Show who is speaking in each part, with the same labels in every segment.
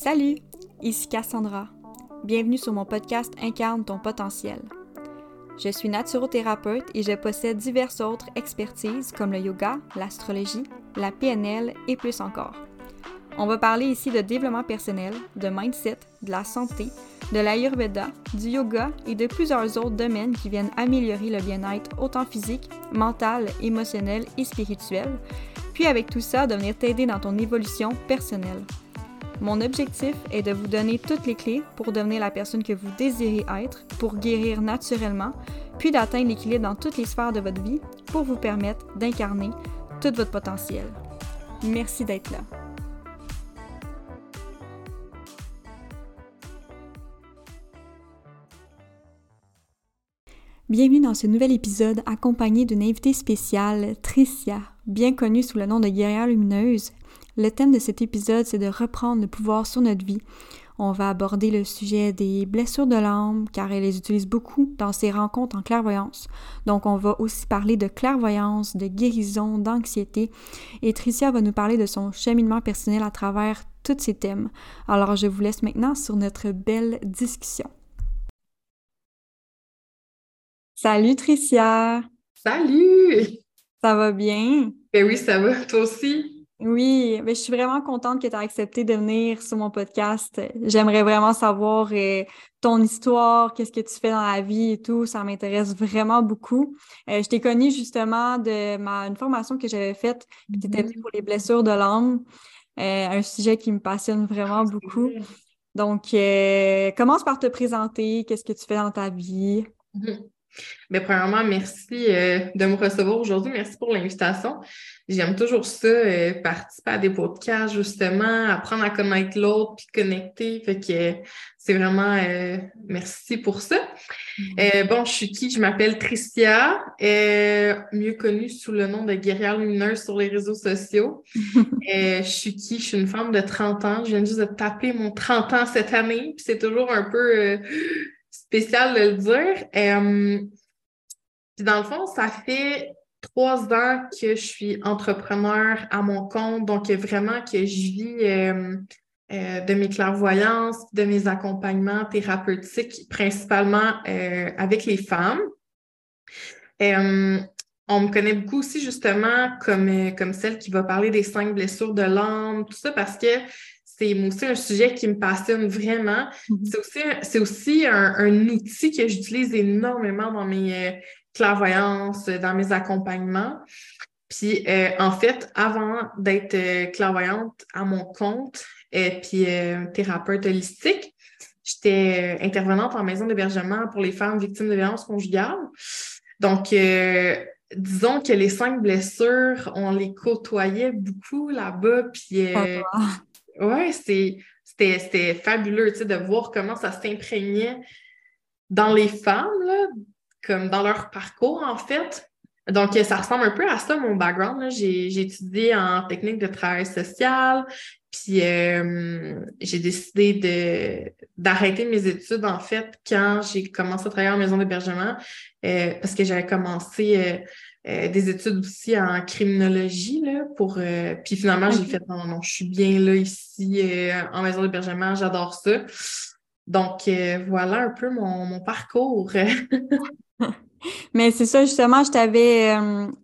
Speaker 1: Salut, ici Cassandra. Bienvenue sur mon podcast Incarne ton potentiel. Je suis naturothérapeute et je possède diverses autres expertises comme le yoga, l'astrologie, la PNL et plus encore. On va parler ici de développement personnel, de mindset, de la santé, de l'ayurveda, du yoga et de plusieurs autres domaines qui viennent améliorer le bien-être autant physique, mental, émotionnel et spirituel, puis avec tout ça de venir t'aider dans ton évolution personnelle. Mon objectif est de vous donner toutes les clés pour devenir la personne que vous désirez être, pour guérir naturellement, puis d'atteindre l'équilibre dans toutes les sphères de votre vie pour vous permettre d'incarner tout votre potentiel. Merci d'être là. Bienvenue dans ce nouvel épisode accompagné d'une invitée spéciale, Tricia, bien connue sous le nom de guerrière lumineuse. Le thème de cet épisode, c'est de reprendre le pouvoir sur notre vie. On va aborder le sujet des blessures de l'âme, car elle les utilise beaucoup dans ses rencontres en clairvoyance. Donc, on va aussi parler de clairvoyance, de guérison, d'anxiété. Et Tricia va nous parler de son cheminement personnel à travers tous ces thèmes. Alors, je vous laisse maintenant sur notre belle discussion. Salut Tricia!
Speaker 2: Salut!
Speaker 1: Ça va bien?
Speaker 2: Ben oui, ça va, toi aussi?
Speaker 1: Oui, mais ben, je suis vraiment contente que tu aies accepté de venir sur mon podcast. J'aimerais vraiment savoir euh, ton histoire, qu'est-ce que tu fais dans la vie et tout. Ça m'intéresse vraiment beaucoup. Euh, je t'ai connue justement de ma, une formation que j'avais faite qui était mm-hmm. pour les blessures de l'âme, euh, un sujet qui me passionne vraiment ah, beaucoup. Donc, commence par te présenter, qu'est-ce que tu fais dans ta vie?
Speaker 2: Mm-hmm. Mais premièrement, merci euh, de me recevoir aujourd'hui. Merci pour l'invitation. J'aime toujours ça, euh, participer à des podcasts, justement, apprendre à connaître l'autre, puis connecter. Fait que euh, c'est vraiment merci pour ça. Mm-hmm. bon, je suis qui? Je m'appelle Tricia, mieux connue sous le nom de guerrière lumineuse sur les réseaux sociaux. je suis qui? Je suis une femme de 30 ans. Je viens juste de taper mon 30 ans cette année, puis c'est toujours un peu spécial de le dire. Euh, dans le fond, ça fait trois ans que je suis entrepreneur à mon compte, donc vraiment que je vis euh, euh, de mes clairvoyances, de mes accompagnements thérapeutiques, principalement avec les femmes. on me connaît beaucoup aussi justement comme, comme celle qui va parler des cinq blessures de l'âme, tout ça parce que c'est aussi un sujet qui me passionne vraiment. Mm-hmm. C'est aussi, un, outil que j'utilise énormément dans mes euh, clairvoyances, dans mes accompagnements. Puis, euh, en fait, avant d'être euh, clairvoyante à mon compte, et puis thérapeute holistique, j'étais intervenante en maison d'hébergement pour les femmes victimes de violences conjugales. Donc, disons que les cinq blessures, on les côtoyait beaucoup là-bas. Puis, oui, c'était fabuleux de voir comment ça s'imprégnait dans les femmes, comme dans leur parcours, en fait. Donc, ça ressemble un peu à ça, mon background. J'ai étudié en technique de travail social, puis euh, j'ai décidé d'arrêter mes études, en fait, quand j'ai commencé à travailler en maison d'hébergement, euh, parce que j'avais commencé euh, euh, des études aussi en criminologie, là, pour... Euh, puis finalement, j'ai fait, non, non, je suis bien là, ici, euh, en maison d'hébergement, j'adore ça. Donc, voilà un peu mon, parcours.
Speaker 1: Mais c'est ça, justement, je t'avais,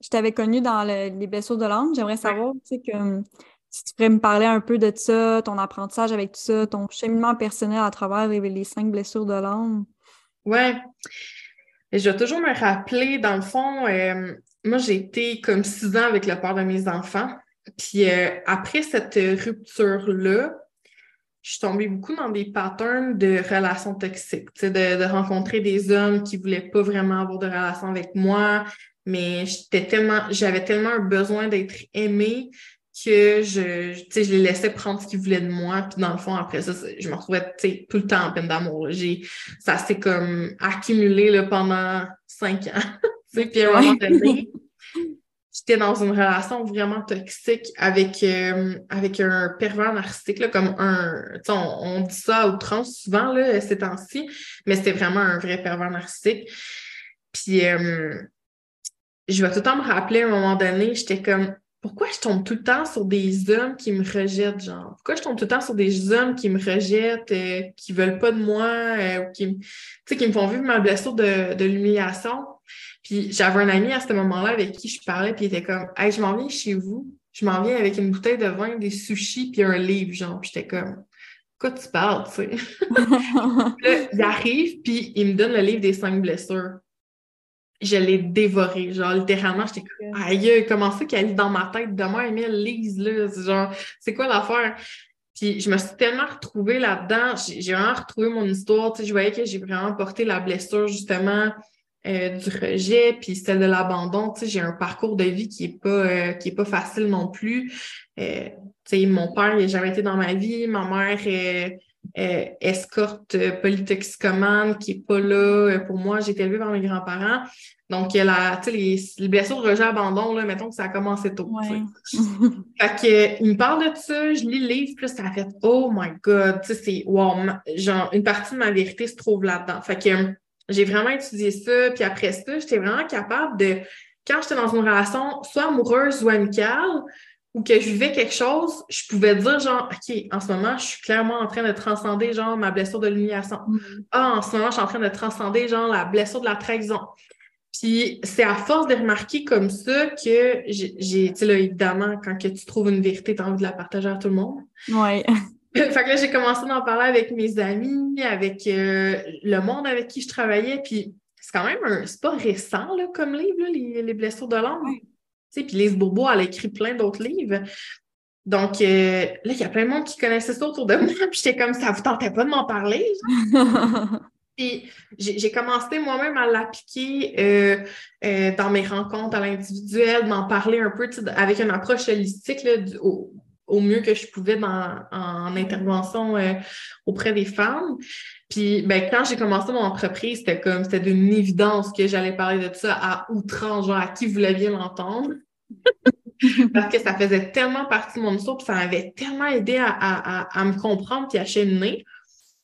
Speaker 1: je t'avais connu dans les blessures de l'âme. J'aimerais savoir, tu sais, que si tu pourrais me parler un peu de ça, ton apprentissage avec tout ça, ton cheminement personnel à travers les, cinq blessures de l'âme.
Speaker 2: Ouais. Je vais toujours me rappeler, dans le fond, moi, j'ai été comme six ans avec le père de mes enfants. Puis euh, après cette rupture-là, je suis tombée beaucoup dans des patterns de relations toxiques, de, de rencontrer des hommes qui ne voulaient pas vraiment avoir de relation avec moi, mais j'étais tellement, j'avais tellement un besoin d'être aimée que je, je les laissais prendre ce qu'ils voulaient de moi. Puis dans le fond, après ça, je me retrouvais tout le temps en peine d'amour. Ça s'est comme accumulé là, pendant cinq ans. Puis à un moment donné, j'étais dans une relation vraiment toxique avec, euh, avec un pervers narcissique, là, comme un. On, on dit ça à outrance souvent là, ces temps-ci, mais c'était vraiment un vrai pervers narcissique. Puis euh, je vais tout le temps me rappeler à un moment donné, j'étais comme pourquoi je tombe tout le temps sur des hommes qui me rejettent, genre? Pourquoi je tombe tout le temps sur des hommes qui me rejettent, euh, qui veulent pas de moi, euh, ou qui, qui me font vivre ma blessure de, de l'humiliation? Puis j'avais un ami à ce moment-là avec qui je parlais, puis il était comme Hey, je m'en viens chez vous, je m'en viens avec une bouteille de vin, des sushis, puis un livre, genre. Puis j'étais comme Quoi tu parles, tu sais? là, il arrive, puis il me donne le livre des cinq blessures je l'ai dévoré. Genre, littéralement, j'étais comme, aïe, comment ça qu'elle est dans ma tête? Demain, Emile, lise, là. Genre, c'est quoi l'affaire? Puis je me suis tellement retrouvée là-dedans. J'ai vraiment retrouvé mon histoire. Tu sais, je voyais que j'ai vraiment porté la blessure, justement, euh, du rejet, puis celle de l'abandon. Tu sais, j'ai un parcours de vie qui est pas, euh, qui est pas facile non plus. Euh, tu sais, mon père, il n'a jamais été dans ma vie. Ma mère, euh, escorte euh, polytoxicomane qui n'est pas là euh, pour moi. J'ai été élevée par mes grands-parents. Donc, la, les, les blessures de rejet abandon, là, mettons que ça a commencé tôt. fait que, il me parle de ça, je lis le livre, puis ça a fait Oh my God, c'est wow, genre une partie de ma vérité se trouve là-dedans. Fait que j'ai vraiment étudié ça, puis après ça, j'étais vraiment capable de, quand j'étais dans une relation soit amoureuse ou amicale, ou que je vivais quelque chose, je pouvais dire genre, OK, en ce moment, je suis clairement en train de transcender genre ma blessure de l'humiliation. Mm-hmm. Ah, en ce moment, je suis en train de transcender genre la blessure de la trahison. Puis c'est à force de remarquer comme ça que j'ai, tu sais, là, évidemment, quand que tu trouves une vérité, tu as envie de la partager à tout le monde.
Speaker 1: Oui.
Speaker 2: fait que là, j'ai commencé d'en parler avec mes amis, avec euh, le monde avec qui je travaillais. Puis c'est quand même un, c'est pas récent là, comme livre, les, blessures de l'âme. Puis Lise Bourbeau, elle a écrit plein d'autres livres. Donc euh, là, il y a plein de monde qui connaissait ça autour de moi. Puis j'étais comme, ça vous tentait pas de m'en parler? Puis j'ai commencé moi-même à l'appliquer euh, euh, dans mes rencontres à l'individuel, m'en parler un peu avec une approche holistique là, au, mieux que je pouvais dans, en intervention auprès des femmes. Puis ben, quand j'ai commencé mon entreprise, c'était comme c'était d'une évidence que j'allais parler de ça à outrance, genre à qui voulait bien l'entendre. Parce que ça faisait tellement partie de mon histoire, puis ça m'avait tellement aidé à, me comprendre et à cheminer.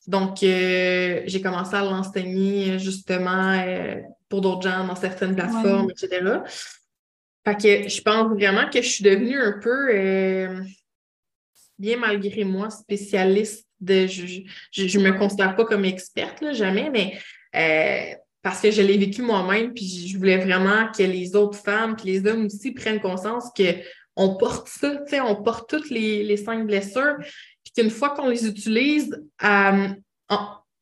Speaker 2: Donc, euh, j'ai commencé à l'enseigner justement euh, pour d'autres gens dans certaines plateformes, etc. Fait que je pense vraiment que je suis devenue un peu, euh, bien malgré moi, spécialiste de. Je ne me considère pas comme experte, là, jamais, mais parce que je l'ai vécu moi-même, puis je voulais vraiment que les autres femmes, puis les hommes aussi prennent conscience qu'on porte ça, tu sais, on porte toutes les, cinq blessures, puis qu'une fois qu'on les utilise, euh,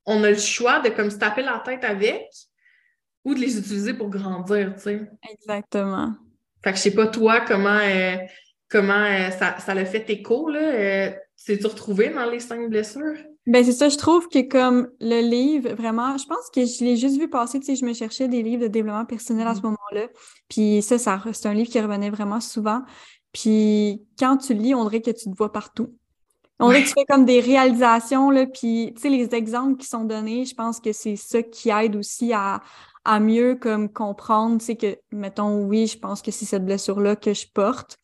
Speaker 2: on, a le choix de comme se taper la tête avec ou de les utiliser pour grandir, tu sais.
Speaker 1: Exactement.
Speaker 2: Fait que je sais pas toi comment, euh, comment euh, ça, ça l'a fait écho, là. C'est-tu retrouvé dans les cinq blessures?
Speaker 1: Ben c'est ça, je trouve que comme le livre, vraiment, je pense que je l'ai juste vu passer, tu sais, je me cherchais des livres de développement personnel à ce mm-hmm. moment-là. Puis ça, ça c'est un livre qui revenait vraiment souvent. Puis quand tu lis, on dirait que tu te vois partout. On dirait que tu fais comme des réalisations, là, puis tu sais, les exemples qui sont donnés, je pense que c'est ça qui aide aussi à, à mieux comme comprendre, tu sais, que, mettons, oui, je pense que c'est cette blessure-là que je porte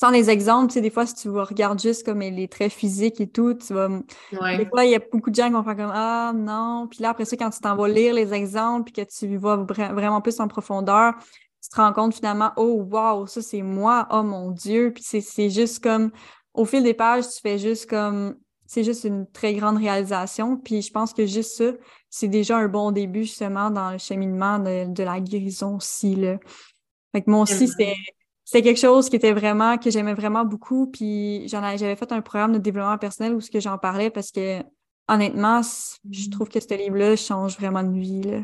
Speaker 1: sans les exemples, tu sais, des fois, si tu regardes juste comme les traits physiques et tout, tu vas. Des fois, il y a beaucoup de gens qui vont faire comme Ah non. Puis là, après ça, quand tu t'en vas lire les exemples puis que tu vas vraiment plus en profondeur, tu te rends compte finalement, oh wow, ça c'est moi, oh mon Dieu. Puis c'est juste comme au fil des pages, tu fais juste comme c'est juste une très grande réalisation. Puis je pense que juste ça, c'est déjà un bon début justement dans le cheminement de, la guérison aussi. Là. Fait que moi aussi, c'est c'est quelque chose qui était vraiment, que j'aimais vraiment beaucoup. Puis j'en j'avais fait un programme de développement personnel où ce que j'en parlais parce que honnêtement, je mm. trouve que ce livre-là change vraiment de vie. Là.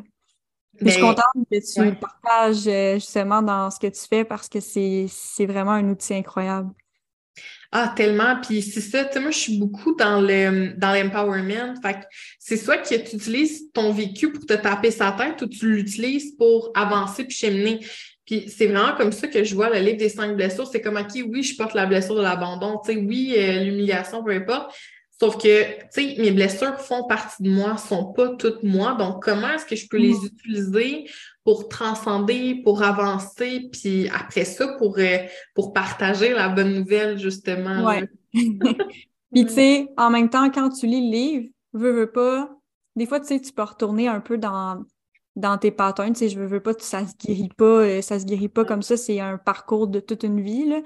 Speaker 1: je suis contente que tu le partages euh, justement dans ce que tu fais parce que c'est vraiment un outil incroyable.
Speaker 2: Ah, tellement. Puis c'est ça, tu sais, moi, je suis beaucoup dans le dans l'empowerment. Fait c'est soit que tu utilises ton vécu pour te taper sa tête ou tu l'utilises pour avancer puis cheminer. Puis c'est vraiment comme ça que je vois le livre des cinq blessures. C'est comme, OK, oui, je porte la blessure de l'abandon, tu sais, oui, euh, l'humiliation, peu importe. Sauf que, tu sais, mes blessures font partie de moi, sont pas toutes moi. Donc, comment est-ce que je peux les mm. utiliser pour transcender, pour avancer, puis après ça, pour, euh, pour partager la bonne nouvelle, justement?
Speaker 1: Ouais. puis, tu sais, en même temps, quand tu lis le livre, veux, veux pas, des fois, tu sais, tu peux retourner un peu dans dans tes patterns. Tu sais, je veux, veux pas, ça se guérit pas, euh, ça se guérit pas comme ça, c'est un parcours de toute une vie, là.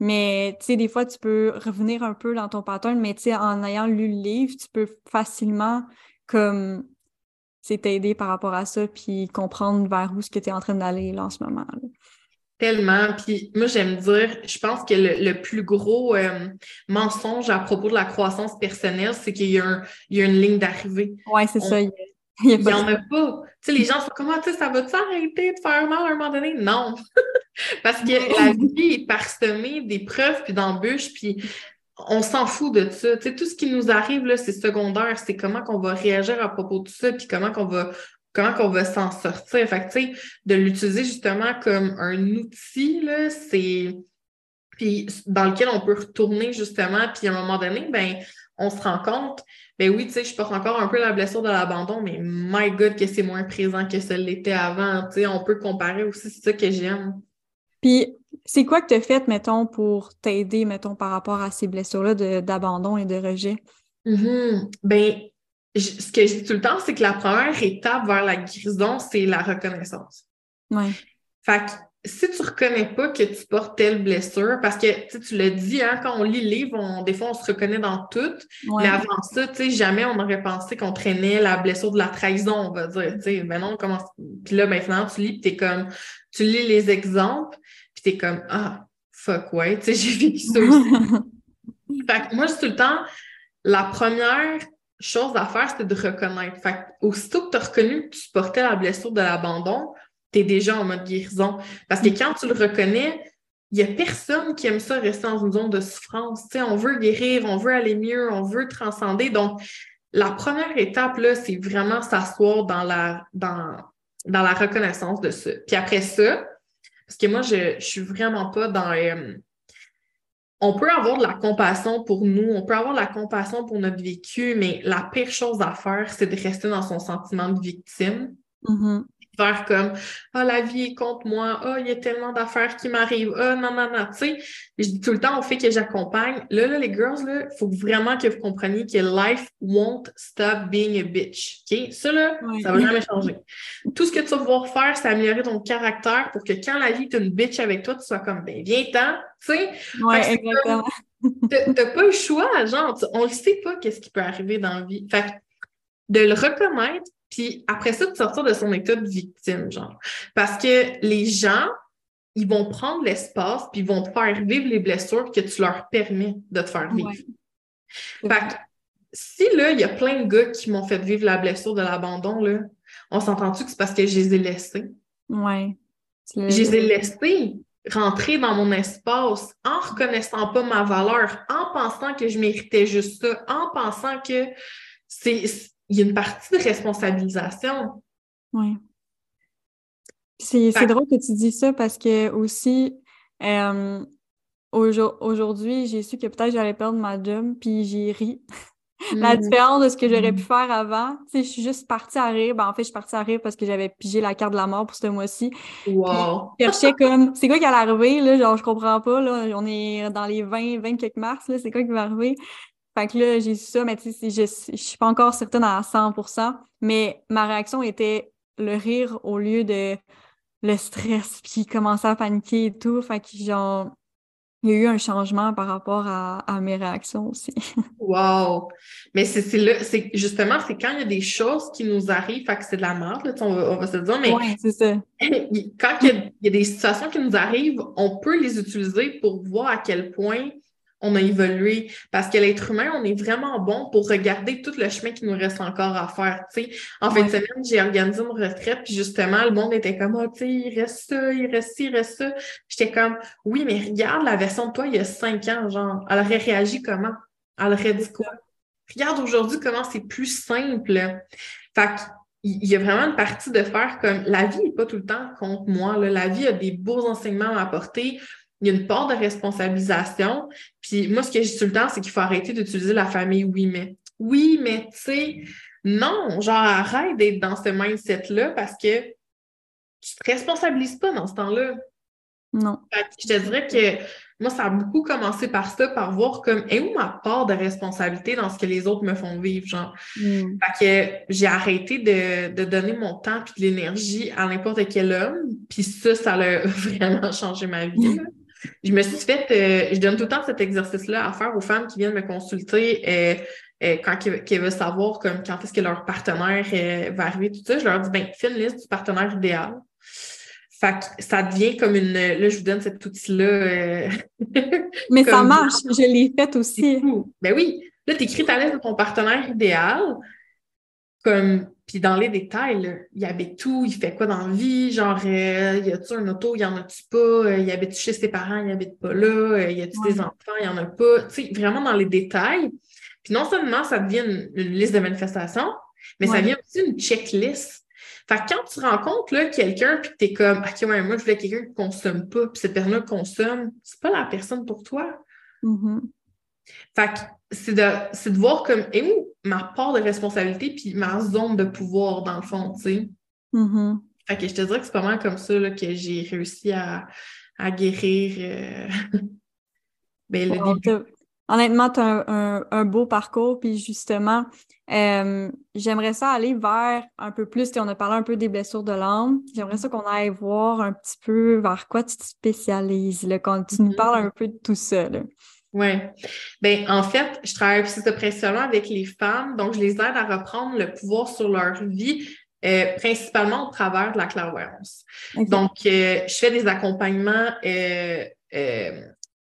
Speaker 1: Mais, tu sais, des fois, tu peux revenir un peu dans ton pattern, mais, tu sais, en ayant lu le livre, tu peux facilement, comme, c'est t'aider par rapport à ça, puis comprendre vers où ce que tu es en train d'aller, là, en ce moment,
Speaker 2: Tellement. Puis moi, j'aime dire, je pense que le, plus gros euh, mensonge à propos de la croissance personnelle, c'est qu'il y, a une ligne d'arrivée.
Speaker 1: Oui, c'est ça.
Speaker 2: Il n'y en a pas. Tu sais, les gens sont comment, tu ça va-tu arrêter de faire mal à un moment donné? Non. Parce que la vie est parsemée d'épreuves puis d'embûches, puis on s'en fout de ça. Tu sais, tout ce qui nous arrive, là, c'est secondaire. C'est comment qu'on va réagir à propos de ça, puis comment qu'on va comment qu'on va s'en sortir. Fait que, tu sais, de l'utiliser justement comme un outil, là, c'est... Puis dans lequel on peut retourner justement, puis à un moment donné, ben on se rend compte ben oui, tu sais, je porte encore un peu la blessure de l'abandon, mais my God, que c'est moins présent que ça l'était avant. Tu sais, on peut comparer aussi, c'est ça que j'aime.
Speaker 1: Puis, c'est quoi que tu as fait, mettons, pour t'aider, mettons, par rapport à ces blessures-là d'abandon et de rejet?
Speaker 2: Mm-hmm. Ben, ce que je dis tout le temps, c'est que la première étape vers la guérison, c'est la reconnaissance.
Speaker 1: Oui.
Speaker 2: Fait que si tu reconnais pas que tu portes telle blessure, parce que tu l'as dit, hein, quand on lit le livre, des fois on se reconnaît dans tout, mais avant ça, jamais on aurait pensé qu'on traînait la blessure de la trahison, on va dire. Tu sais, ben non, commence. Puis là, maintenant, tu lis, puis t'es comme, tu lis les exemples, puis t'es comme, ah, fuck ouais, j'ai vécu ça aussi. fait que moi, tout le temps, la première chose à faire, c'était de reconnaître. Fait que aussitôt que tu as reconnu que tu portais la blessure de l'abandon, tu es déjà en mode guérison. Parce que quand tu le reconnais, il n'y a personne qui aime ça rester dans une zone de souffrance. sais, on veut guérir, on veut aller mieux, on veut transcender. Donc, la première étape, là, c'est vraiment s'asseoir dans la, dans, dans la reconnaissance de ça. Puis après ça, parce que moi, je ne suis vraiment pas dans. Euh, on peut avoir de la compassion pour nous, on peut avoir de la compassion pour notre vécu, mais la pire chose à faire, c'est de rester dans son sentiment de victime.
Speaker 1: Mm-hmm
Speaker 2: faire comme Ah, la vie est contre moi, ah, il y a tellement d'affaires qui m'arrivent, ah, non, non, non. Tu sais, je dis tout le temps au fait que j'accompagne. Là, là, les girls, il faut vraiment que vous compreniez que life won't stop being a bitch. OK? Ça, là, ça va jamais changer. Tout ce que tu vas pouvoir faire, c'est améliorer ton caractère pour que quand la vie est une bitch avec toi, tu sois comme ben, viens-t'en, tu sais?
Speaker 1: Oui, exactement.
Speaker 2: T'as pas le choix, genre, on ne sait pas qu'est-ce qui peut arriver dans la vie. Fait de le reconnaître, puis après ça, de sortir de son état de victime, genre. Parce que les gens, ils vont prendre l'espace, puis ils vont te faire vivre les blessures que tu leur permets de te faire vivre. Fait que, si là, il y a plein de gars qui m'ont fait vivre la blessure de l'abandon, là, on s'entend-tu que c'est parce que je les ai laissés?
Speaker 1: Oui.
Speaker 2: Je les ai laissés rentrer dans mon espace en reconnaissant pas ma valeur, en pensant que je méritais juste ça, en pensant que c'est il y a une partie de responsabilisation.
Speaker 1: Oui. C'est drôle que tu dis ça parce que aussi, euh, aujourd'hui, j'ai su que peut-être j'allais perdre ma job, puis j'ai ri. la mm. différence de ce que j'aurais pu mm. faire avant, tu sais, je suis juste partie à rire. Ben, en fait, je suis partie à rire parce que j'avais pigé la carte de la mort pour ce mois-ci.
Speaker 2: Wow!
Speaker 1: Je cherchais comme, c'est quoi qui allait arriver, là? Genre, je comprends pas, là. On est dans les 20, 20 quelques mars, là. C'est quoi qui va arriver? Fait que là, j'ai su ça, mais tu sais, je, je suis pas encore certaine à 100%, mais ma réaction était le rire au lieu de le stress, puis commencer à paniquer et tout. Fait que genre, il y a eu un changement par rapport à, mes réactions aussi.
Speaker 2: wow! Mais c'est là, c'est justement, c'est quand il y a des choses qui nous arrivent, fait que c'est de la merde, là, on, va, on va se dire, mais
Speaker 1: ouais, ça.
Speaker 2: quand il y, a, des situations qui nous arrivent, on peut les utiliser pour voir à quel point on a évolué. Parce que l'être humain, on est vraiment bon pour regarder tout le chemin qui nous reste encore à faire. En fin de semaine, j'ai organisé une retraite, puis justement, le monde était comme oh, il reste ça, il reste ci, il reste ça. J'étais comme Oui, mais regarde la version de toi il y a cinq ans, genre, elle aurait réagi comment? Elle aurait dit quoi? Regarde aujourd'hui comment c'est plus simple. Fait il y a vraiment une partie de faire comme la vie n'est pas tout le temps contre moi. La vie a des beaux enseignements à m'apporter il y a une part de responsabilisation. Puis moi, ce que je dis tout le temps, c'est qu'il faut arrêter d'utiliser la famille oui, mais. Oui, mais tu sais, non, genre arrête d'être dans ce mindset-là parce que tu te responsabilises pas dans ce temps-là.
Speaker 1: Non.
Speaker 2: je te dirais que moi, ça a beaucoup commencé par ça, par voir comme, est où ma part de responsabilité dans ce que les autres me font vivre, genre.
Speaker 1: Mm.
Speaker 2: Fait que j'ai arrêté de, de donner mon temps puis de l'énergie à n'importe quel homme, puis ça, ça a vraiment changé ma vie. Je me suis fait, euh, je donne tout le temps cet exercice-là à faire aux femmes qui viennent me consulter euh, euh, quand qu'elles veulent savoir comme quand est-ce que leur partenaire euh, va arriver, tout ça. Je leur dis, ben, fais une liste du partenaire idéal. Fait que ça devient comme une. Là, je vous donne cet outil-là.
Speaker 1: Mais ça marche, je l'ai fait aussi.
Speaker 2: Ben oui. Là, tu écris ta liste de ton partenaire idéal. Comme, puis dans les détails, là, il habite où, il fait quoi dans la vie, genre, euh, y a-tu un auto, y en a-tu pas, euh, il habite chez ses parents, il habite pas là, euh, y a-tu
Speaker 1: Ouais.
Speaker 2: des enfants, il y en a pas, tu sais, vraiment dans les détails. Puis non seulement ça devient une, une liste de manifestations, mais ça devient aussi une checklist. Fait que quand tu rencontres quelqu'un, puis que t'es comme, OK, ouais, moi, je voulais quelqu'un qui consomme pas, puis cette personne-là consomme, c'est pas la personne pour toi.
Speaker 1: Mhm.
Speaker 2: Fait que c'est de, c'est de voir comme est où? Ma part de responsabilité puis ma zone de pouvoir dans le fond, tu sais.
Speaker 1: Mhm.
Speaker 2: Fait que je te dirais que c'est pas mal comme ça là, que j'ai réussi à, à guérir euh, ben, le début.
Speaker 1: Honnêtement, tu as un, un- un beau parcours, puis justement, euh, j'aimerais ça aller vers un peu plus, on a parlé un peu des blessures de l'âme, j'aimerais ça qu'on aille voir un petit peu vers quoi tu te spécialises, là, quand tu nous
Speaker 2: Mhm.
Speaker 1: parles un peu de tout ça. là.
Speaker 2: Ouais. Ben, en fait, je travaille aussi principalement avec les femmes, donc je les aide à reprendre le pouvoir sur leur vie, euh, principalement au travers de la clairvoyance. Donc, euh, je fais des accompagnements euh, euh,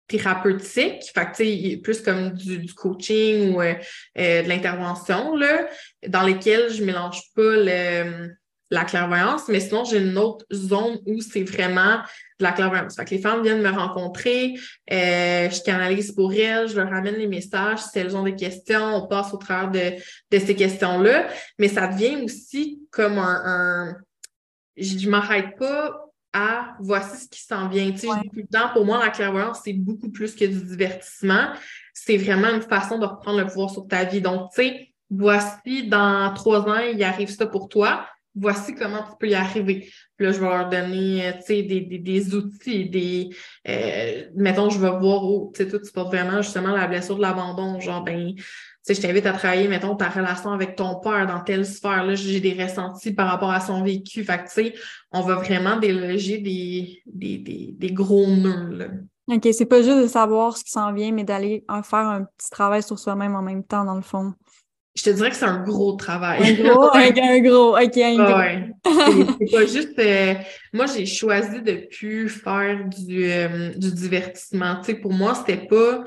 Speaker 2: thérapeutiques, fait que, plus comme du, du coaching ou euh, euh, de l'intervention, là, dans lesquels je mélange pas le, la clairvoyance, mais sinon, j'ai une autre zone où c'est vraiment de la clairvoyance. Fait que les femmes viennent me rencontrer, euh, je canalise pour elles, je leur ramène les messages, si elles ont des questions, on passe au travers de, de ces questions-là, mais ça devient aussi comme un... un je je m'arrête pas à voici ce qui s'en vient. Tu sais, je dis tout le temps, pour moi, la clairvoyance, c'est beaucoup plus que du divertissement. C'est vraiment une façon de reprendre le pouvoir sur ta vie. Donc, tu sais, voici dans trois ans, il arrive ça pour toi. Voici comment tu peux y arriver. Puis là, je vais leur donner, euh, tu sais, des, des, des outils, des... euh, mettons, je vais voir, oh, tu sais, toi, tu portes vraiment justement la blessure de l'abandon. Genre, ben, tu sais, je t'invite à travailler, mettons, ta relation avec ton père dans telle sphère. Là, j'ai des ressentis par rapport à son vécu. Fait que, tu sais, on va vraiment déloger des, des, des, des gros nœuds, là.
Speaker 1: OK, c'est pas juste de savoir ce qui s'en vient, mais d'aller en faire un petit travail sur soi-même en même temps, dans le fond.
Speaker 2: Je te dirais que c'est un gros
Speaker 1: Un
Speaker 2: travail.
Speaker 1: gros, un, un gros, OK, un gros.
Speaker 2: Ouais. C'est c'est pas juste. euh, moi, j'ai choisi de plus faire du, euh, du divertissement. Tu sais, pour moi, c'était pas.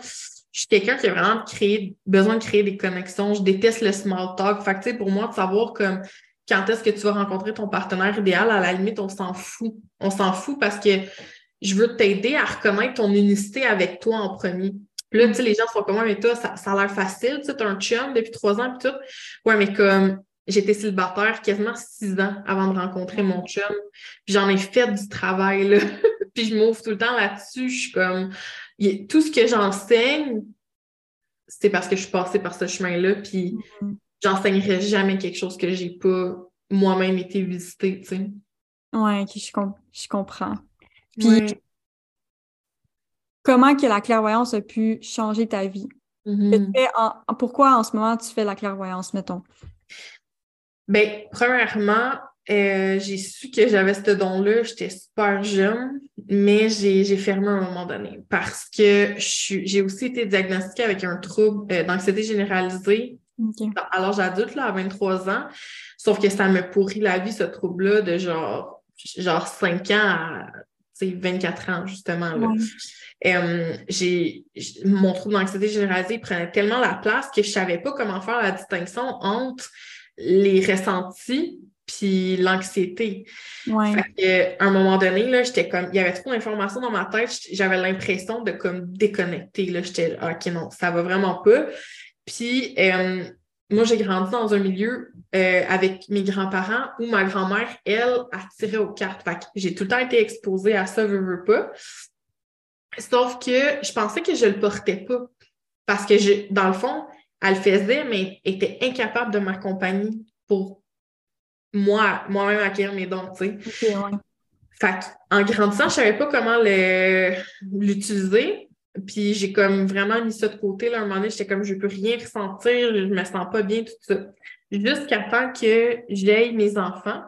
Speaker 2: Je suis quelqu'un qui a vraiment créé, besoin de créer des connexions. Je déteste le small talk. Fait que, tu sais, pour moi, de savoir comme quand est-ce que tu vas rencontrer ton partenaire idéal, à la limite, on s'en fout. On s'en fout parce que je veux t'aider à reconnaître ton unicité avec toi en premier. Puis là, tu sais, les gens sont comme, Ouais, mais toi, ça, ça a l'air facile, tu sais, t'as un chum depuis trois ans, puis tout. Ouais, mais comme, j'étais célibataire quasiment six ans avant de rencontrer mon chum. Puis j'en ai fait du travail, là. puis je m'ouvre tout le temps là-dessus. Je suis comme, tout ce que j'enseigne, c'est parce que je suis passée par ce chemin-là. Puis
Speaker 1: Mhm.
Speaker 2: j'enseignerai jamais quelque chose que j'ai pas moi-même été visiter, tu sais.
Speaker 1: Ouais, je, com- je comprends. Puis,
Speaker 2: Ouais.
Speaker 1: Comment que la clairvoyance a pu changer ta vie?
Speaker 2: Mhm.
Speaker 1: En- pourquoi en ce moment tu fais la clairvoyance, mettons?
Speaker 2: Ben, premièrement, euh, j'ai su que j'avais ce don-là, j'étais super jeune, mais j'ai fermé à un moment donné parce que j'ai aussi été diagnostiquée avec un trouble euh, d'anxiété généralisée
Speaker 1: Ok.
Speaker 2: à l'âge adulte, là, à 23 ans. Sauf que ça me pourrit la vie, ce trouble-là, de genre, genre 5 ans à 24 ans, justement. Là.
Speaker 1: Ouais.
Speaker 2: J'ai mon trouble d'anxiété généralisée prenait tellement la place que je savais pas comment faire la distinction entre les ressentis puis l'anxiété.
Speaker 1: Ouais.
Speaker 2: Fait que, à un moment donné, là, j'étais comme, il y avait trop d'informations dans ma tête, j'avais l'impression de comme déconnecter. Là, j'étais, OK, non, ça va vraiment pas. Puis, moi, j'ai grandi dans un milieu euh, avec mes grands-parents où ma grand-mère, elle, a tiré aux cartes. Fait que j'ai tout le temps été exposée à ça, veux, veux pas. Sauf que je pensais que je le portais pas. Parce que je, dans le fond, elle le faisait, mais était incapable de m'accompagner pour moi, moi-même acquérir mes dons, tu sais.
Speaker 1: Ok, ouais.
Speaker 2: Fait en grandissant, je savais pas comment le- l'utiliser. Puis j'ai comme vraiment mis ça de côté. Là, un moment donné, j'étais comme, je peux rien ressentir, je me sens pas bien, tout ça. Jusqu'à temps que j'aille mes enfants.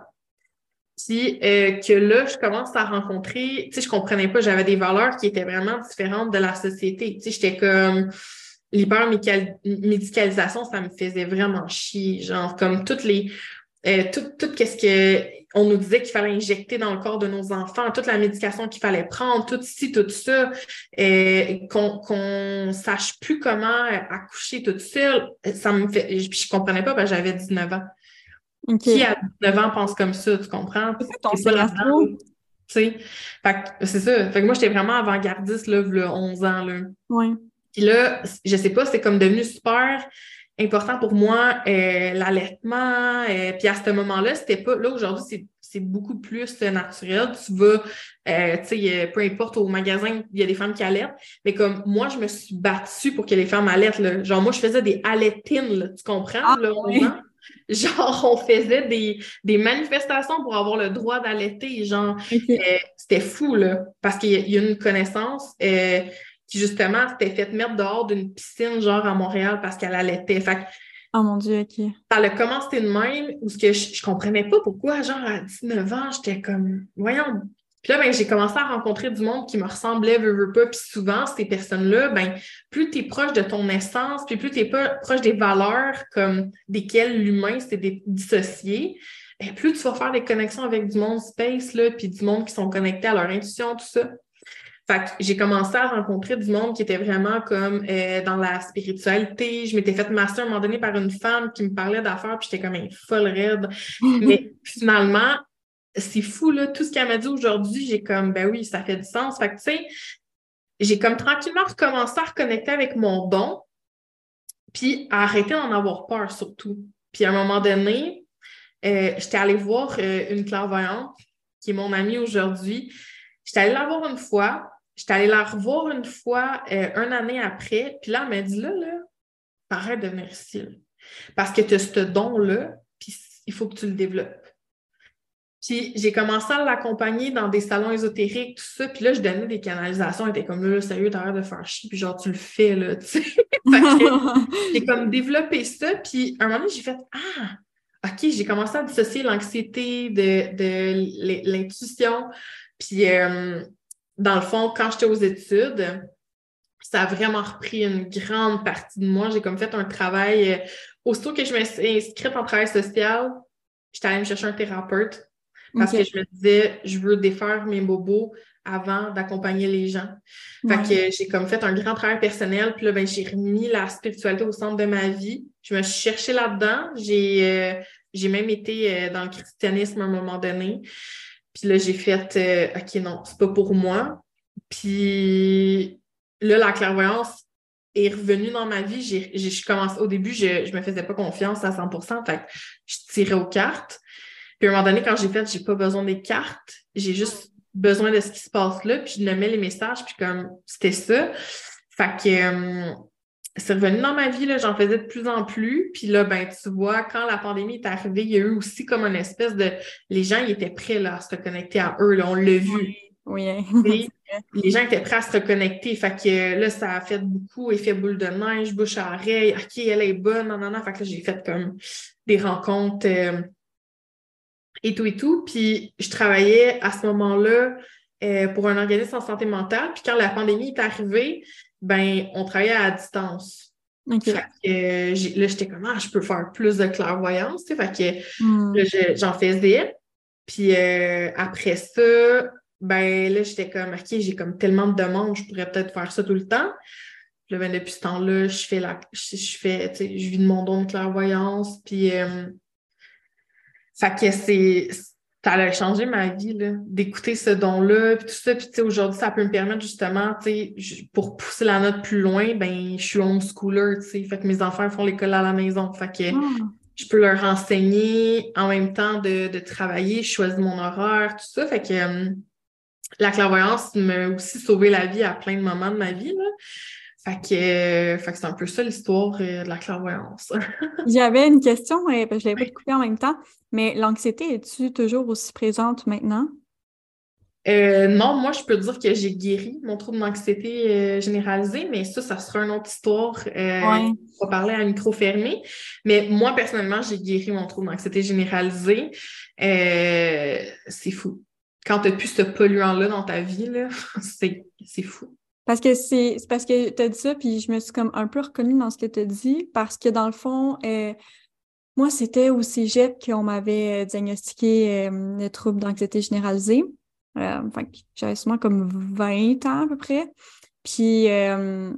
Speaker 2: Puis euh, que là, je commence à rencontrer, tu sais, je comprenais pas, j'avais des valeurs qui étaient vraiment différentes de la société. Tu sais, j'étais comme l'hypermédicalisation, ça me faisait vraiment chier. Genre, comme toutes les. Euh, tout, tout qu'est-ce que on nous disait qu'il fallait injecter dans le corps de nos enfants, toute la médication qu'il fallait prendre, tout ci, tout ça, et qu'on qu'on sache plus comment accoucher toute seule, ça me fait. Je, je comprenais pas, parce que j'avais 19 ans. Qui à 19 ans pense comme ça, tu comprends? C'est C'est ça. Fait que moi, j'étais vraiment avant-gardiste, là, là, 11 ans. Là.
Speaker 1: Oui.
Speaker 2: Puis là, je sais pas, c'est comme devenu super important pour moi, euh, l'allaitement. Euh, puis à ce moment-là, c'était pas. Là, aujourd'hui, c'est beaucoup plus naturel. Tu vas, euh, tu sais, peu importe, au magasin, il y a des femmes qui allaitent. Mais comme moi, je me suis battue pour que les femmes allaitent. Là. Genre, moi, je faisais des allaitines, tu comprends? Ah, là, Genre, on faisait des, des, manifestations pour avoir le droit d'allaiter. Genre, c'était fou, là, parce qu'il y, a une connaissance qui justement s'était fait mettre dehors d'une piscine, genre à Montréal, parce qu'elle allaitait. Fait
Speaker 1: Oh mon Dieu, OK.
Speaker 2: Ça a commencé de même, où ce que je, je, comprenais pas pourquoi, genre à 19 ans, j'étais comme, voyons. Puis là, ben, j'ai commencé à rencontrer du monde qui me ressemblait, veux, veux pas. Puis souvent, ces personnes-là, ben, plus tu es proche de ton essence, puis plus tu es proche des valeurs comme desquelles l'humain s'est dissocié, ben, plus tu vas faire des connexions avec du monde space, là, puis du monde qui sont connectés à leur intuition, tout ça. Fait que j'ai commencé à rencontrer du monde qui était vraiment comme euh, dans la spiritualité. Je m'étais fait masser à un moment donné par une femme qui me parlait d'affaires, puis j'étais comme une folle raide. Mais finalement, c'est fou, là, tout ce qu'elle m'a dit aujourd'hui, j'ai comme, ben oui, ça fait du sens. Fait que, tu sais, j'ai comme tranquillement recommencé à reconnecter avec mon don, puis à arrêter d'en avoir peur surtout. Puis à un moment donné, euh, j'étais allée voir euh, une clairvoyante qui est mon amie aujourd'hui. J'étais allée la voir une fois, J'étais allée la revoir une fois, euh, une année après, puis là, elle m'a dit là, là, arrête de venir ici. Parce que tu as ce don-là, puis il faut que tu le développes. Puis j'ai commencé à l'accompagner dans des salons ésotériques, tout ça. Puis là, je donnais des canalisations. Elle était comme là, sérieux, t'as l'air de faire chier. Puis genre, tu le fais, là, tu sais. j'ai comme développé ça. Puis à un moment donné, j'ai fait Ah, OK, j'ai commencé à dissocier l'anxiété de, de l'intuition. Puis euh, dans le fond, quand j'étais aux études, ça a vraiment repris une grande partie de moi. J'ai comme fait un travail. Euh, aussitôt que je me suis inscrite en travail social, j'étais allée me chercher un thérapeute parce que je me disais, je veux défaire mes bobos avant d'accompagner les gens. Fait que j'ai comme fait un grand travail personnel, puis là, ben, j'ai remis la spiritualité au centre de ma vie. Je me suis cherchée là-dedans. J'ai euh, j'ai même été euh, dans le christianisme à un moment donné. Puis là, j'ai fait euh, OK, non, c'est pas pour moi. Puis là, la clairvoyance est revenue dans ma vie. J'ai commencé, au début, je, je me faisais pas confiance à 100% Fait je tirais aux cartes. Puis à un moment donné, quand j'ai fait, j'ai pas besoin des cartes. J'ai juste besoin de ce qui se passe là. Puis je nommais les messages. Puis comme c'était ça. Fait que. Euh, c'est revenu dans ma vie, j'en faisais de plus en plus. Puis là, ben, tu vois, quand la pandémie est arrivée, il y a eu aussi comme une espèce de. Les gens, ils étaient prêts là, à se reconnecter à eux, là, on l'a vu.
Speaker 1: Oui.
Speaker 2: les gens étaient prêts à se reconnecter. Fait que là, ça a fait beaucoup effet boule de neige, bouche à oreille. OK, elle est bonne, non, non, non. Fait que là, j'ai fait comme des rencontres euh, et tout et tout. Puis je travaillais à ce moment-là euh, pour un organisme en santé mentale. Puis quand la pandémie est arrivée, ben, on travaillait à distance. Fait que, là, j'étais comme, ah, je peux faire plus de clairvoyance, tu sais. Fait que hmm. j'en faisais. Puis euh, après ça, ben là, j'étais comme, OK, j'ai comme tellement de demandes, je pourrais peut-être faire ça tout le temps. Puis là, ben, depuis ce temps-là, je fais la, je, fais, tu sais, je vis de mon don de clairvoyance. Puis, euh, fait que c'est, ça a changé ma vie, d'écouter ce don-là, puis tout ça. Puis, aujourd'hui, ça peut me permettre justement, tu sais, pour pousser la note plus loin, ben, je suis homeschooler, tu sais. Fait que mes enfants font l'école à la maison. Fait que ah. je peux leur enseigner en même temps de, travailler, je choisis mon horaire, tout ça. Fait que euh, la clairvoyance m'a aussi sauvé la vie à plein de moments de ma vie, là. Fait que, fait que c'est un peu ça l'histoire euh, de la clairvoyance.
Speaker 1: J'avais une question, que je l'avais pas coupée en même temps, mais l'anxiété, est-tu toujours aussi présente maintenant?
Speaker 2: Euh, non, moi, je peux dire que j'ai guéri mon trouble d'anxiété euh, généralisé, mais ça, ça sera une autre histoire. Euh, On va parler à un micro fermé. Mais moi, personnellement, j'ai guéri mon trouble d'anxiété généralisé. c'est fou. Quand tu n'as plus ce polluant-là dans ta vie, c'est fou.
Speaker 1: Parce que c'est parce que tu as dit ça, puis je me suis comme un peu reconnue dans ce que tu as dit, parce que dans le fond, moi, c'était au cégep qu'on m'avait diagnostiqué le trouble d'anxiété généralisée. Euh, j'avais sûrement comme 20 ans à peu près. Puis euh,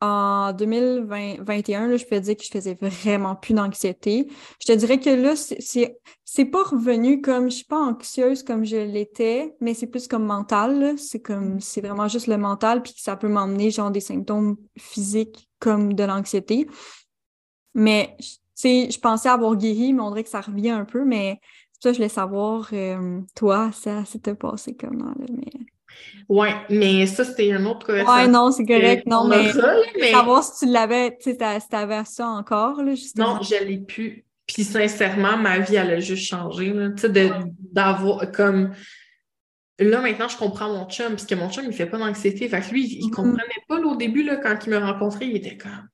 Speaker 1: en 2021, je peux dire que je faisais vraiment plus d'anxiété. Je te dirais que là, c'est pas revenu comme je suis pas anxieuse comme je l'étais, mais c'est plus comme mental. C'est comme c'est vraiment juste le mental, puis ça peut m'emmener genre des symptômes physiques comme de l'anxiété. Mais je pensais avoir guéri, mais on dirait que ça revient un peu, mais ça, je voulais savoir, euh, toi, ça s'était passé comment, là, mais...
Speaker 2: Oui, mais ça, c'était un autre
Speaker 1: Oui, non, c'est correct. Non, mais, savoir si tu l'avais, tu sais, si t'avais ça encore, là, justement.
Speaker 2: Non, je l'ai plus. Puis sincèrement, ma vie, elle a juste changé, tu sais, d'avoir, comme... Là, maintenant, je comprends mon chum, parce que mon chum, il fait pas d'anxiété. Fait que lui, il, mm-hmm. comprenait pas, au début, là, quand il me rencontrait, il était comme...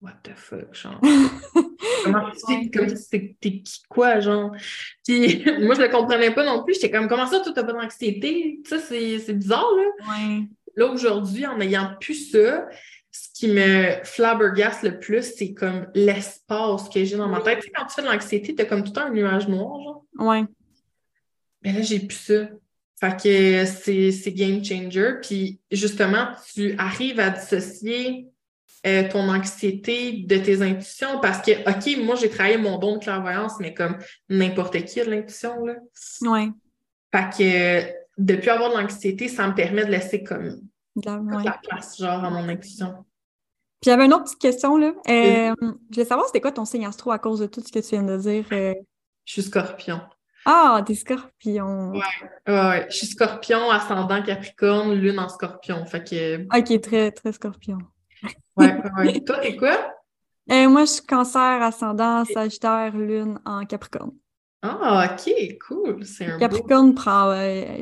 Speaker 2: What the fuck, genre... Comment tu comme t'es qui quoi, genre? Puis moi, je le comprenais pas non plus. J'étais comme, comment ça, tu n'as pas d'anxiété? Ça, c'est bizarre, là. Là, aujourd'hui, en n'ayant plus ça, ce qui me flabbergasse le plus, c'est comme l'espace que j'ai dans ma tête. Tu sais, quand tu fais de l'anxiété, t'as comme tout un nuage noir, genre.
Speaker 1: Ouais.
Speaker 2: Mais là, j'ai plus ça. Fait que c'est game changer. Puis justement, tu arrives à dissocier euh, ton anxiété de tes intuitions parce que, OK, moi, j'ai travaillé mon don de clairvoyance, mais comme n'importe qui a de l'intuition, là.
Speaker 1: Oui.
Speaker 2: Fait que depuis avoir de l'anxiété, ça me permet de laisser comme la, place, genre, à mon intuition.
Speaker 1: Puis j'avais une autre petite question, là. Euh, je voulais savoir c'était quoi ton signe astro à cause de tout ce que tu viens de dire. Euh?
Speaker 2: Je suis scorpion.
Speaker 1: Ah, t'es scorpion.
Speaker 2: Ouais, ouais, Je suis scorpion, ascendant capricorne, lune en scorpion. Fait que...
Speaker 1: Ok, très, très scorpion.
Speaker 2: Ouais, ouais. Toi, t'es quoi?
Speaker 1: Euh, moi, je suis cancer, ascendant, sagittaire, lune en capricorne.
Speaker 2: Ah, ok, cool. Un
Speaker 1: Capricorne prend,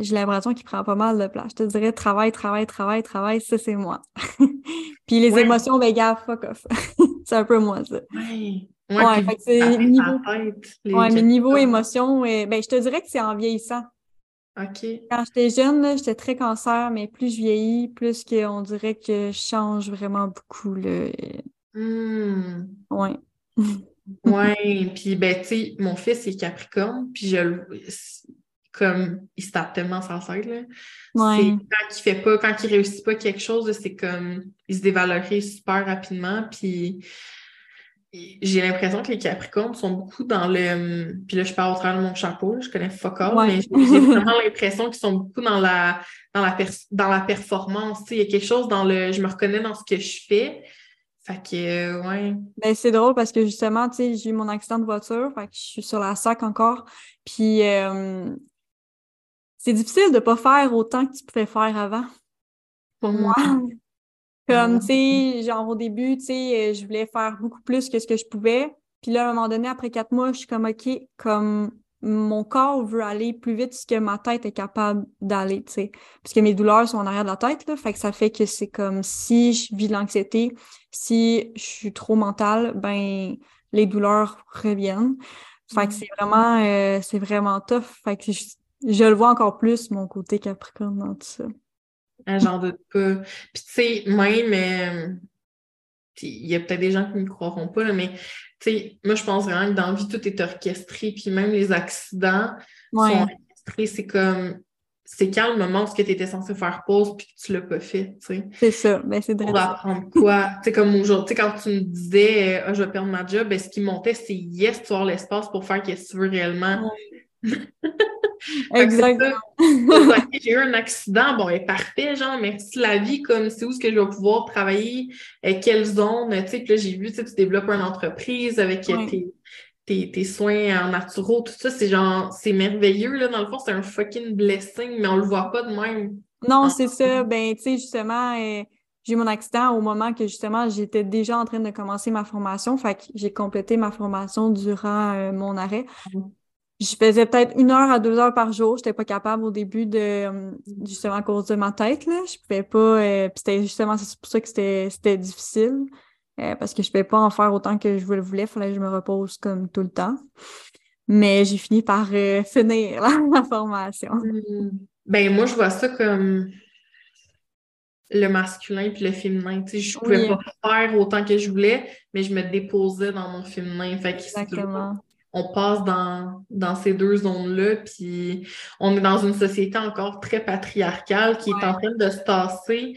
Speaker 1: j'ai l'impression qu'il prend pas mal de place. Je te dirais travail, travail, travail, travail, ça c'est moi. puis les émotions, ben gars, fuck off. c'est un peu moi ça.
Speaker 2: Ouais.
Speaker 1: Ouais, fait que c'est niveau... ouais, mais niveau émotion, ben je te dirais que c'est en vieillissant. Quand j'étais jeune, j'étais très cancer, mais plus je vieillis, plus on dirait que je change vraiment beaucoup. le
Speaker 2: hmm.
Speaker 1: Ouais.
Speaker 2: ouais, puis ben, tu sais, mon fils est Capricorne, puis je comme il se tape tellement sans cesse, là.
Speaker 1: Ouais.
Speaker 2: Quand il fait pas, quand il réussit pas quelque chose, c'est comme il se dévalorise super rapidement, puis j'ai l'impression que les Capricornes sont beaucoup dans le. Puis là, je parle au travers de mon chapeau, je connais fuck mais j'ai vraiment l'impression qu'ils sont beaucoup dans la, dans la, dans la performance. Il y a quelque chose dans le. Je me reconnais dans ce que je fais. Fait que, euh, ouais.
Speaker 1: Ben, c'est drôle parce que justement, tu sais, j'ai eu mon accident de voiture, fait que je suis sur la sac encore. Puis, euh, c'est difficile de pas faire autant que tu pouvais faire avant. Pour moi. Mm. Comme, tu sais, genre au début, tu sais, euh, je voulais faire beaucoup plus que ce que je pouvais. Puis là, à un moment donné, après quatre mois, je suis comme, OK, comme mon corps veut aller plus vite que ma tête est capable d'aller, tu sais. Parce que mes douleurs sont en arrière de la tête, là. Fait que ça fait que c'est comme si je vis de l'anxiété, si je suis trop mentale, ben, les douleurs reviennent. Fait que mm. c'est vraiment, euh, c'est vraiment tough. Fait que je, je, le vois encore plus, mon côté capricorne dans tout ça.
Speaker 2: Ah, j'en doute pas. Puis, tu sais, même, euh, il y a peut-être des gens qui ne croiront pas, mais tu sais, moi, je pense vraiment que dans la vie, tout est orchestré. Puis, même les accidents sont orchestrés. C'est comme, c'est quand le moment où tu étais censé faire pause puis que tu l'as pas fait, tu sais.
Speaker 1: C'est ça, ben c'est
Speaker 2: Pour apprendre quoi? tu sais, comme aujourd'hui, quand tu me disais, ah, je vais perdre ma job, ben, ce qui montait, c'est yes, tu as l'espace pour faire ce que tu veux réellement.
Speaker 1: Exactement.
Speaker 2: J'ai eu un accident, bon, est parfait, genre, merci la vie, comme c'est où est-ce que je vais pouvoir travailler, euh, quelle zone, tu sais, puis là, j'ai vu, tu développes une entreprise avec euh, tes, tes, soins en naturaux, tout ça, c'est genre, c'est merveilleux, là, dans le fond, c'est un fucking blessing, mais on le voit pas de même.
Speaker 1: Non, c'est ça, ben, tu sais, justement, euh, j'ai eu mon accident au moment que, justement, j'étais déjà en train de commencer ma formation, fait que j'ai complété ma formation durant mon arrêt. Je faisais peut-être une heure à deux heures par jour. J'étais pas capable au début de euh, justement à cause de ma tête. Là. Je pouvais pas. Euh, puis c'était justement c'est pour ça que c'était difficile. Euh, parce que je pouvais pas en faire autant que je le voulais. Il fallait que je me repose comme tout le temps. Mais j'ai fini par finir la, formation.
Speaker 2: Hmm. Ben moi, je vois ça comme le masculin puis le féminin. Tu sais, je pouvais pas faire autant que je voulais, mais je me déposais dans mon féminin. Fait Exactement. On passe dans, dans ces deux zones-là, puis on est dans une société encore très patriarcale qui est en train de se tasser,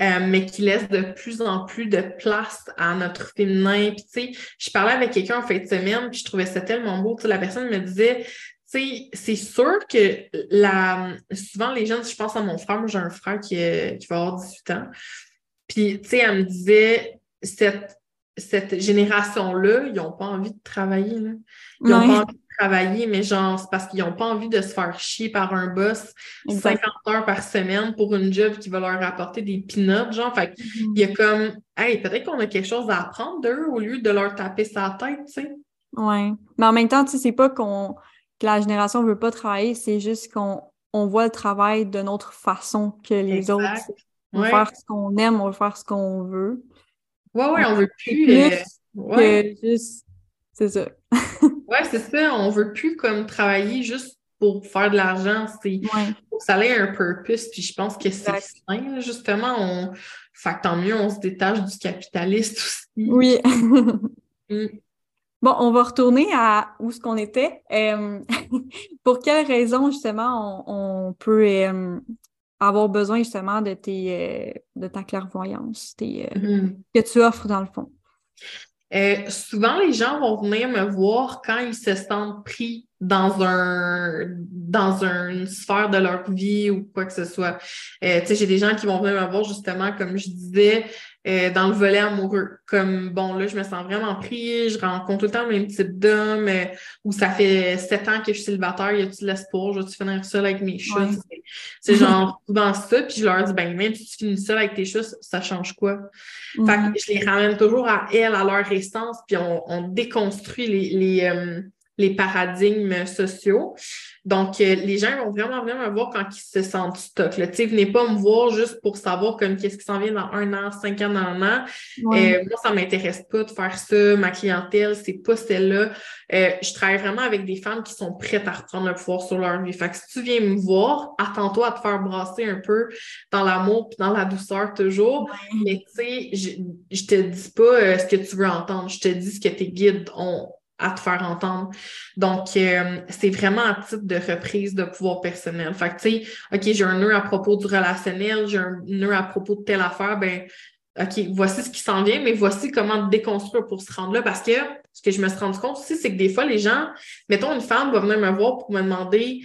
Speaker 2: euh, mais qui laisse de plus en plus de place à notre féminin. Puis, tu sais, je parlais avec quelqu'un en fin de semaine, puis je trouvais ça tellement beau. Tu sais, la personne me disait, c'est sûr que la, souvent les jeunes, je pense à mon frère, moi j'ai un frère qui, qui va avoir 18 ans, puis tu sais, elle me disait, cette, cette génération-là, ils n'ont pas envie de travailler. Là. Ils n'ont pas envie de travailler, mais genre, c'est parce qu'ils n'ont pas envie de se faire chier par un boss 50 heures par semaine pour une job qui va leur apporter des peanuts, genre. Fait il y a comme, hey, peut-être qu'on a quelque chose à apprendre d'eux au lieu de leur taper sa tête, tu sais.
Speaker 1: Oui. Mais en même temps, tu sais, c'est pas qu'on que la génération ne veut pas travailler, c'est juste qu'on on voit le travail d'une autre façon que les autres. On veut faire ce qu'on aime, on veut faire ce qu'on veut.
Speaker 2: Oui, oui, on veut plus. Euh,
Speaker 1: que juste. C'est ça.
Speaker 2: oui, c'est ça. On veut plus comme travailler juste pour faire de l'argent. C'est pour ça ait un purpose. Puis je pense que c'est sain, justement. On... Fait que tant mieux, on se détache du capitaliste aussi.
Speaker 1: Oui. Mm. Bon, on va retourner à où ce qu'on était. Euh, pour quelles raisons, justement, on, peut euh, avoir besoin, justement, de, tes, euh, de ta clairvoyance mm-hmm. que tu offres, dans le fond?
Speaker 2: souvent, les gens vont venir me voir quand ils se sentent pris dans un dans une sphère de leur vie ou quoi que ce soit. tu sais, j'ai des gens qui vont venir me voir justement, comme je disais, euh, dans le volet amoureux. Comme, bon, là, je me sens vraiment pris, je rencontre tout le temps le même type d'homme, euh, où ça fait sept ans que je suis célibataire, y a-tu l'espoir, je vais-tu finir seule avec mes chats? C'est genre dans ça, puis je leur dis, ben, même si tu finis seule avec tes chats, ça change quoi? Fait que mm-hmm. je les ramène toujours à elles, à leur essence, puis on, on déconstruit les, les, euh, les paradigmes sociaux. Donc, euh, les gens vont vraiment venir me voir quand ils se sentent stock. Là. Venez pas me voir juste pour savoir comme qu'est-ce qui s'en vient dans un an, cinq ans, dans un an. Euh, moi, ça m'intéresse pas de faire ça. Ma clientèle, c'est pas celle-là. Euh, je travaille vraiment avec des femmes qui sont prêtes à reprendre le pouvoir sur leur vie. Fait que si tu viens me voir, attends-toi à te faire brasser un peu dans l'amour puis dans la douceur toujours. Mais tu sais, je, je te dis pas ce que tu veux entendre. Je te dis ce que tes guides ont à te faire entendre. Donc, euh, c'est vraiment un type de reprise de pouvoir personnel. Fait que, tu sais, OK, j'ai un nœud à propos du relationnel, j'ai un nœud à propos de telle affaire, ben OK, voici ce qui s'en vient, mais voici comment déconstruire pour se rendre là. Parce que ce que je me suis rendu compte aussi, c'est que des fois, les gens, mettons, une femme va venir me voir pour me demander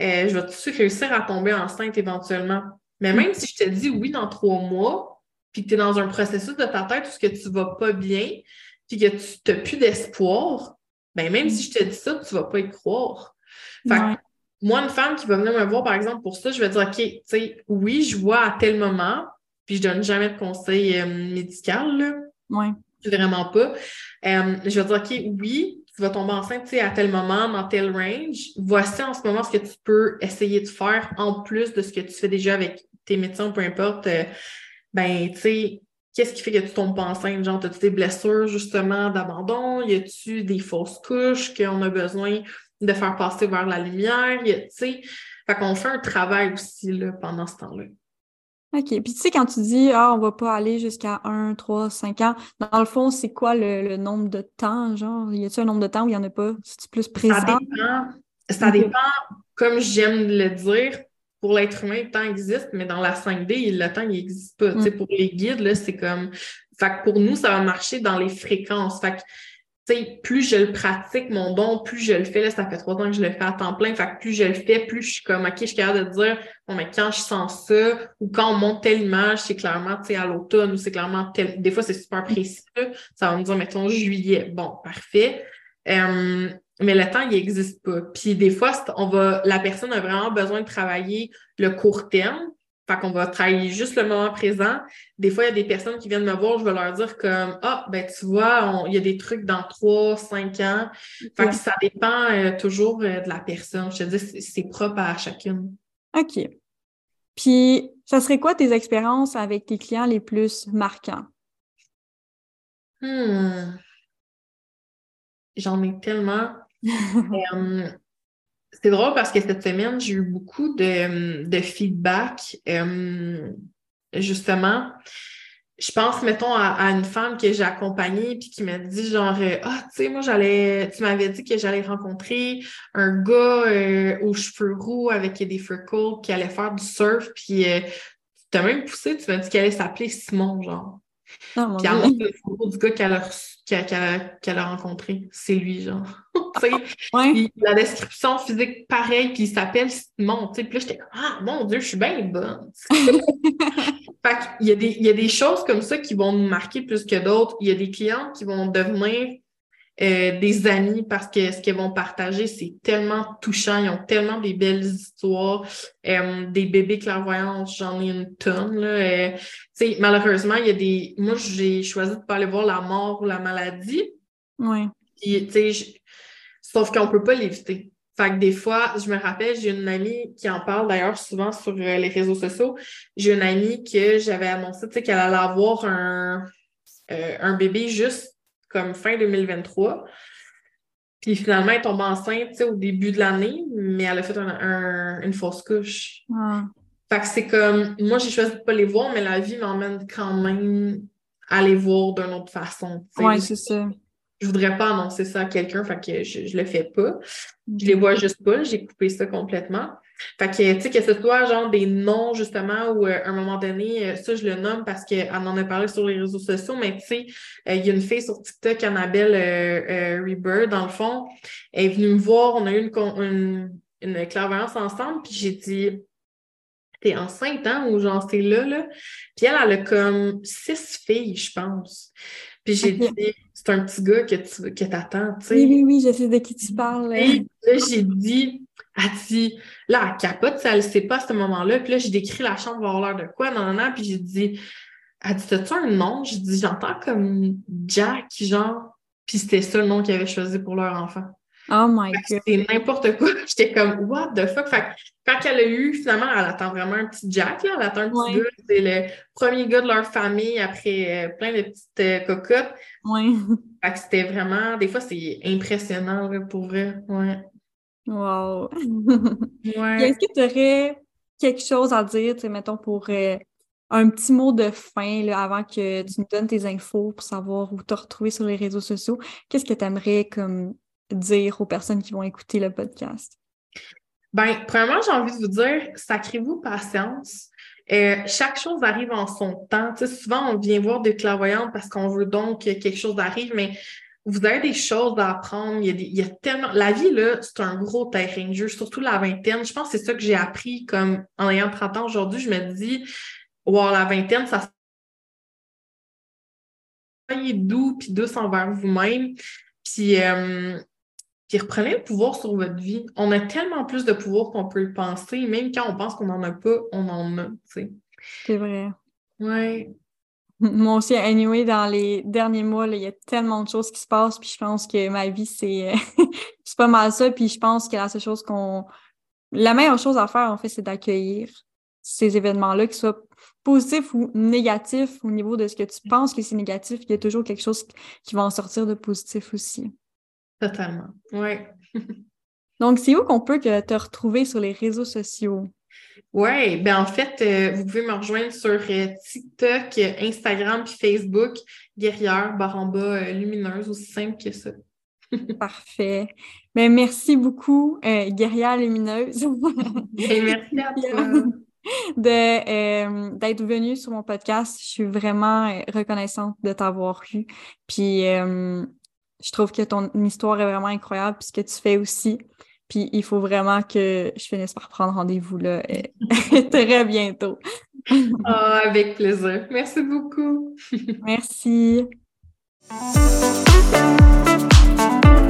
Speaker 2: euh, je vais-tu réussir à tomber enceinte éventuellement? Mais même si je te dis oui dans trois mois, puis que tu es dans un processus de ta tête où ce que tu vas pas bien, puis que tu n'as plus d'espoir, ben même si je te dis ça, tu ne vas pas y croire. Fait moi, une femme qui va venir me voir, par exemple, pour ça, je vais dire, OK, tu sais, oui, je vois à tel moment, puis je donne jamais de conseil euh, médical, là.
Speaker 1: Oui.
Speaker 2: Vraiment pas. Euh, je vais dire, OK, oui, tu vas tomber enceinte, tu sais, à tel moment, dans tel range. Voici en ce moment ce que tu peux essayer de faire en plus de ce que tu fais déjà avec tes médecins, peu importe. Euh, ben, tu sais, Qu'est-ce qui fait que tu tombes pas enceinte? Genre, as-tu des blessures justement d'abandon? Y a-tu des fausses couches qu'on a besoin de faire passer vers la lumière? Y a, fait qu'on fait un travail aussi là, pendant ce temps-là.
Speaker 1: OK. Puis tu sais, quand tu dis Ah, on va pas aller jusqu'à 1, 3, 5 ans, dans le fond, c'est quoi le, nombre de temps? Genre, y a-t-il un nombre de temps où il n'y en a pas? C'est plus présent?
Speaker 2: Ça dépend. Ça dépend, comme j'aime le dire, pour l'être humain, le temps existe, mais dans la 5D, le temps, il n'existe pas. Mm. Pour les guides, là, c'est comme. Fait que pour nous, ça va marcher dans les fréquences. Fait que, plus je le pratique, mon don, plus je le fais, là, ça fait trois ans que je le fais à temps plein. Fait que plus je le fais, plus je suis comme, OK, je suis capable de dire, bon, mais quand je sens ça, ou quand on monte telle image, c'est clairement, tu sais, à l'automne, ou c'est clairement tel. Des fois, c'est super précis, Ça va me dire, mettons, juillet. Bon, parfait. Euh, mais le temps, il n'existe pas. Puis des fois, on va, la personne a vraiment besoin de travailler le court terme. Fait qu'on va travailler juste le moment présent. Des fois, il y a des personnes qui viennent me voir, je vais leur dire comme Ah, ben tu vois, il y a des trucs dans trois, cinq ans. Fait que ça dépend euh, toujours euh, de la personne. Je te dis, c'est propre à chacune.
Speaker 1: OK. Puis, ça serait quoi tes expériences avec tes clients les plus marquants?
Speaker 2: Hmm. J'en ai tellement. Euh, c'est drôle parce que cette semaine, j'ai eu beaucoup de, feedback. Euh, justement, je pense, mettons, à, une femme que j'ai accompagnée puis qui m'a dit genre euh, Ah, tu sais, moi j'allais, tu m'avais dit que j'allais rencontrer un gars aux cheveux roux avec des freckles qui allait faire du surf, puis tu t'as même poussé, tu m'as dit qu'elle allait s'appeler Simon, genre. Oh, puis elle le photo du gars qu'elle a, qu'elle a, rencontré. C'est lui, genre. La description physique pareille, puis il s'appelle Simon. Puis là, j'étais comme Ah mon Dieu, je suis bien bonne. fait il, y a des, il y a des choses comme ça qui vont nous marquer plus que d'autres. Il y a des clients qui vont devenir euh, des amis parce que ce qu'ils vont partager, c'est tellement touchant. Ils ont tellement des belles histoires. Euh, des bébés clairvoyants, j'en ai une tonne. Là. Euh, malheureusement, il y a des. Moi, j'ai choisi de ne pas aller voir la mort ou la maladie.
Speaker 1: Oui.
Speaker 2: Sauf qu'on ne peut pas l'éviter. Fait que des fois, je me rappelle, j'ai une amie qui en parle d'ailleurs souvent sur les réseaux sociaux. J'ai une amie que j'avais annoncé qu'elle allait avoir un, un bébé juste comme fin 2023. Puis finalement, elle tombe enceinte au début de l'année, mais elle a fait une fausse couche.
Speaker 1: Ah.
Speaker 2: Fait que c'est comme, moi, j'ai choisi de ne pas les voir, mais la vie m'emmène quand même à les voir d'une autre façon.
Speaker 1: Oui, c'est ça.
Speaker 2: Je voudrais pas annoncer ça à quelqu'un, fait que je, je le fais pas. Je les vois juste pas, j'ai coupé ça complètement. Fait que, tu sais, que ce soit genre des noms, justement, ou euh, à un moment donné, euh, ça, je le nomme parce qu'elle en a parlé sur les réseaux sociaux, mais tu sais, euh, il y a une fille sur TikTok, Annabelle Rebirth, dans le fond, elle est venue me voir, on a eu une, une, clairvoyance ensemble, puis j'ai dit, t'es enceinte, hein, ou genre, c'est là, là. Puis elle, elle a comme six filles, je pense. Puis j'ai dit, c'est un petit gars que tu que t'attends, tu sais.
Speaker 1: Oui, oui, oui, je sais de qui tu parles.
Speaker 2: Et là, j'ai dit, elle dit, là, elle capote, ça, elle sait pas à ce moment-là. Puis là, j'ai décrit la chambre, avoir l'air de quoi, non, non, non. Puis j'ai dit, elle dit, t'as-tu un nom? J'ai dit, j'entends comme Jack, genre. Puis c'était ça le nom qu'ils avaient choisi pour leur enfant.
Speaker 1: Oh my God.
Speaker 2: C'était n'importe quoi. J'étais comme, what the fuck? Fait quand elle a eu, finalement, elle attend vraiment un petit Jack, là. Elle attend un petit gars. C'est le premier gars de leur famille après euh, plein de petites euh, cocottes.
Speaker 1: Oui.
Speaker 2: Fait que c'était vraiment, des fois, c'est impressionnant, pour vrai. Ouais.
Speaker 1: Wow! Est-ce que tu aurais quelque chose à dire, mettons, pour euh, un petit mot de fin là, avant que tu nous donnes tes infos pour savoir où te retrouver sur les réseaux sociaux? Qu'est-ce que tu aimerais comme dire aux personnes qui vont écouter le podcast?
Speaker 2: Ben, premièrement, j'ai envie de vous dire, sacrez-vous patience. Euh, chaque chose arrive en son temps. souvent, on vient voir des clairvoyantes parce qu'on veut donc que quelque chose arrive, mais vous avez des choses à apprendre. Il y a, tellement. La vie, là, c'est un gros terrain de jeu, surtout la vingtaine. Je pense que c'est ça que j'ai appris comme en ayant 30 ans aujourd'hui. Je me dis, wow, la vingtaine, ça soyez doux puis douce envers vous-même. Puis, euh, puis reprenez le pouvoir sur votre vie. On a tellement plus de pouvoir qu'on peut le penser. Même quand on pense qu'on n'en a pas, on en a.
Speaker 1: C'est vrai.
Speaker 2: Ouais.
Speaker 1: Moi aussi, anyway, dans les derniers mois, il y a tellement de choses qui se passent, puis je pense que ma vie, c'est c'est pas mal ça. Puis je pense que la seule chose qu'on. La meilleure chose à faire, en fait, c'est d'accueillir ces événements-là, qu'ils soient positifs ou négatifs au niveau de ce que tu penses que c'est négatif. Il y a toujours quelque chose qui va en sortir de positif aussi.
Speaker 2: Totalement. Oui.
Speaker 1: Donc, c'est où qu'on peut te retrouver sur les réseaux sociaux?
Speaker 2: Oui, ben en fait, euh, vous pouvez me rejoindre sur euh, TikTok, Instagram puis Facebook, Guerrière, Baramba euh, Lumineuse, aussi simple que ça.
Speaker 1: Parfait. Ben, merci beaucoup, Guerrière Lumineuse.
Speaker 2: Ben, merci à toi.
Speaker 1: d'être venue sur mon podcast. Je suis vraiment reconnaissante de t'avoir eu. Puis je trouve que ton histoire est vraiment incroyable, puis ce que tu fais aussi. Puis il faut vraiment que je finisse par prendre rendez-vous là euh, très bientôt.
Speaker 2: oh, avec plaisir. Merci beaucoup.
Speaker 1: Merci.